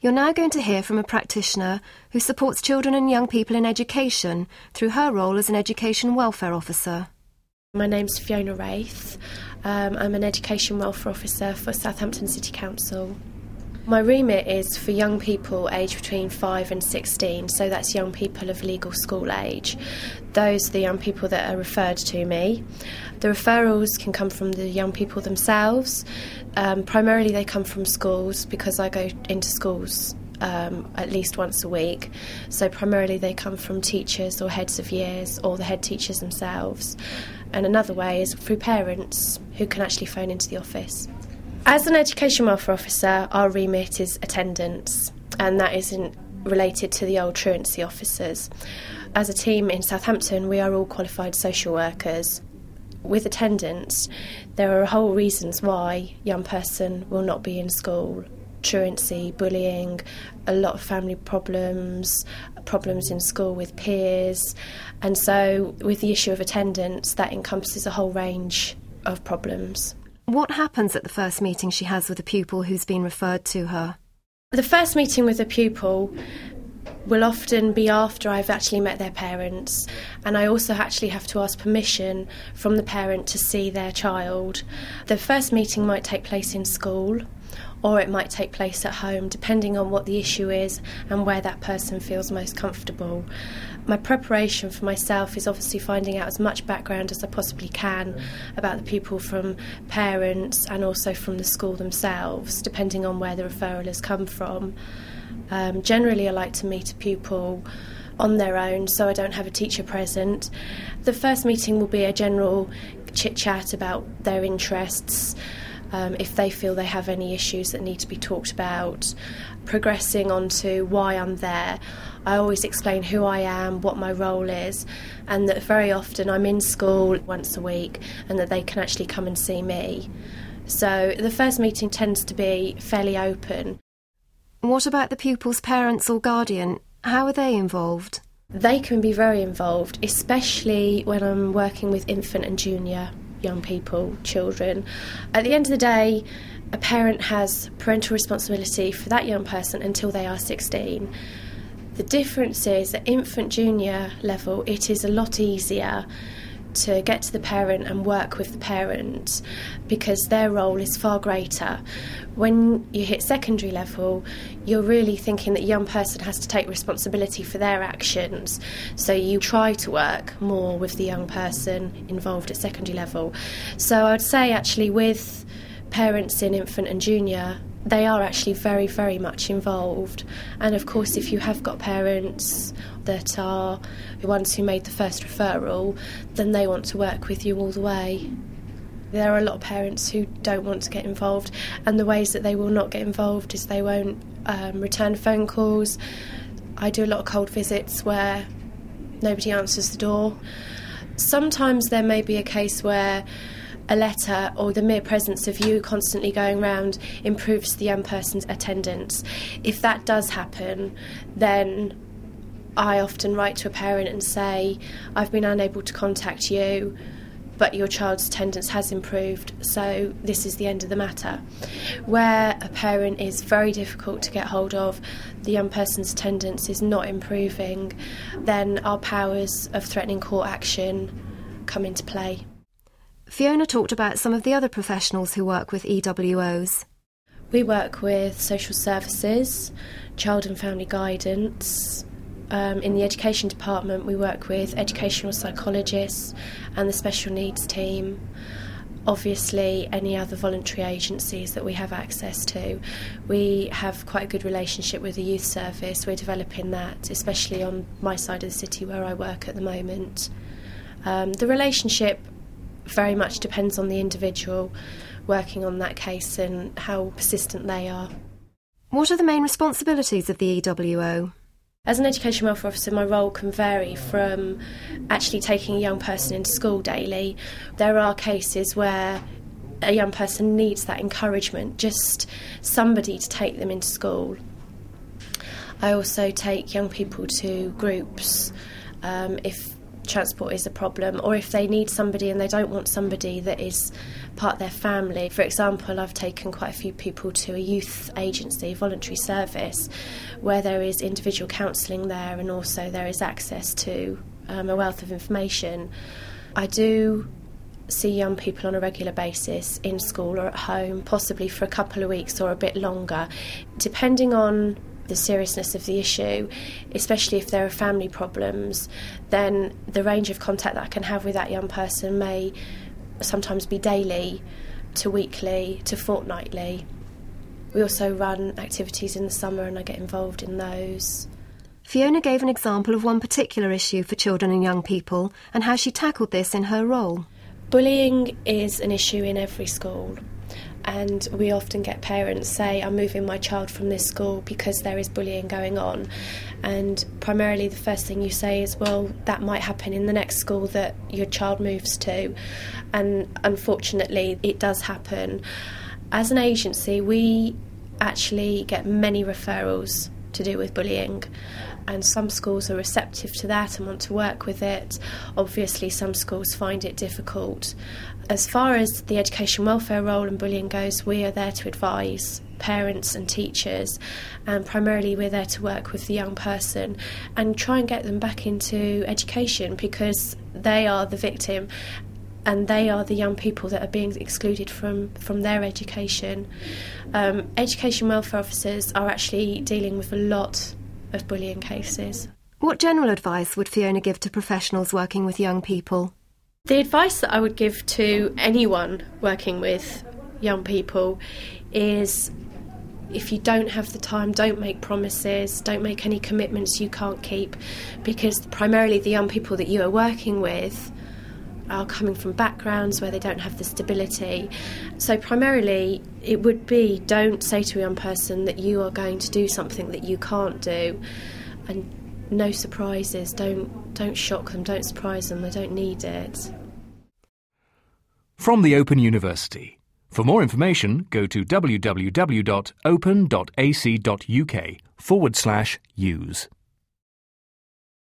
You're now going to hear from a practitioner who supports children and young people in education through her role as an education welfare officer. My name's Fiona Wraith. Um, I'm an education welfare officer for Southampton City Council. My remit is for young people aged between 5 and 16, so that's young people of legal school age. Those are the young people that are referred to me. The referrals can come from the young people themselves. Um, primarily, they come from schools because I go into schools um, at least once a week. So, primarily, they come from teachers or heads of years or the head teachers themselves. And another way is through parents who can actually phone into the office. As an education welfare officer, our remit is attendance, and that isn't related to the old truancy officers. As a team in Southampton, we are all qualified social workers. With attendance, there are whole reasons why young person will not be in school. Truancy, bullying, a lot of family problems, problems in school with peers. And so, with the issue of attendance, that encompasses a whole range of problems. What happens at the first meeting she has with a pupil who's been referred to her? The first meeting with a pupil will often be after I've actually met their parents, and I also actually have to ask permission from the parent to see their child. The first meeting might take place in school, or it might take place at home, depending on what the issue is and where that person feels most comfortable. My preparation for myself is obviously finding out as much background as I possibly can about the people from parents and also from the school themselves, depending on where the referral has come from. Um, generally, I like to meet a pupil on their own, so I don't have a teacher present. The first meeting will be a general chit chat about their interests. Um, if they feel they have any issues that need to be talked about, progressing on to why I'm there, I always explain who I am, what my role is, and that very often I'm in school once a week and that they can actually come and see me. So the first meeting tends to be fairly open. What about the pupil's parents or guardian? How are they involved? They can be very involved, especially when I'm working with infant and junior young people, children. At the end of the day, a parent has parental responsibility for that young person until they are 16. The difference is at infant junior level, it is a lot easier to get to the parent and work with the parent because their role is far greater. When you hit secondary level, you're really thinking that a young person has to take responsibility for their actions. So you try to work more with the young person involved at secondary level. So I'd say actually with parents in infant and junior, they are actually very, very much involved. And of course, if you have got parents that are the ones who made the first referral, then they want to work with you all the way. There are a lot of parents who don't want to get involved, and the ways that they will not get involved is they won't um, return phone calls. I do a lot of cold visits where nobody answers the door. Sometimes there may be a case where a letter or the mere presence of you constantly going around improves the young person's attendance. If that does happen, then I often write to a parent and say, I've been unable to contact you, but your child's attendance has improved, so this is the end of the matter. Where a parent is very difficult to get hold of, the young person's attendance is not improving, then our powers of threatening court action come into play. Fiona talked about some of the other professionals who work with EWOs. We work with social services, child and family guidance. Um, in the education department, we work with educational psychologists and the special needs team. Obviously, any other voluntary agencies that we have access to. We have quite a good relationship with the youth service. We're developing that, especially on my side of the city where I work at the moment. Um, the relationship very much depends on the individual working on that case and how persistent they are. What are the main responsibilities of the EWO? As an education welfare officer, my role can vary from actually taking a young person into school daily. There are cases where a young person needs that encouragement, just somebody to take them into school. I also take young people to groups. Um, if transport is a problem, or if they need somebody and they don't want somebody that is part of their family. For example, I've taken quite a few people to a youth agency, voluntary service, where there is individual counselling there and also there is access to um, a wealth of information. I do see young people on a regular basis in school or at home, possibly for a couple of weeks or a bit longer, depending on the seriousness of the issue, especially if there are family problems, then the range of contact that I can have with that young person may sometimes be daily to weekly to fortnightly. We also run activities in the summer and I get involved in those. Fiona gave an example of one particular issue for children and young people and how she tackled this in her role. Bullying is an issue in every school and we often get parents say, I'm moving my child from this school because there is bullying going on. And primarily, the first thing you say is, Well, that might happen in the next school that your child moves to. And unfortunately, it does happen. As an agency, we actually get many referrals to do with bullying and some schools are receptive to that and want to work with it. Obviously, some schools find it difficult. As far as the education welfare role and bullying goes, we are there to advise parents and teachers, and primarily we're there to work with the young person and try and get them back into education because they are the victim and they are the young people that are being excluded from, from their education. Um, education welfare officers are actually dealing with a lot of bullying cases. What general advice would Fiona give to professionals working with young people? The advice that I would give to anyone working with young people is if you don't have the time, don't make promises, don't make any commitments you can't keep, because primarily the young people that you are working with are coming from backgrounds where they don't have the stability. So, primarily, it would be don't say to a young person that you are going to do something that you can't do, and no surprises. Don't don't shock them. Don't surprise them. They don't need it. From the Open University. For more information, go to www.open.ac.uk forward slash use.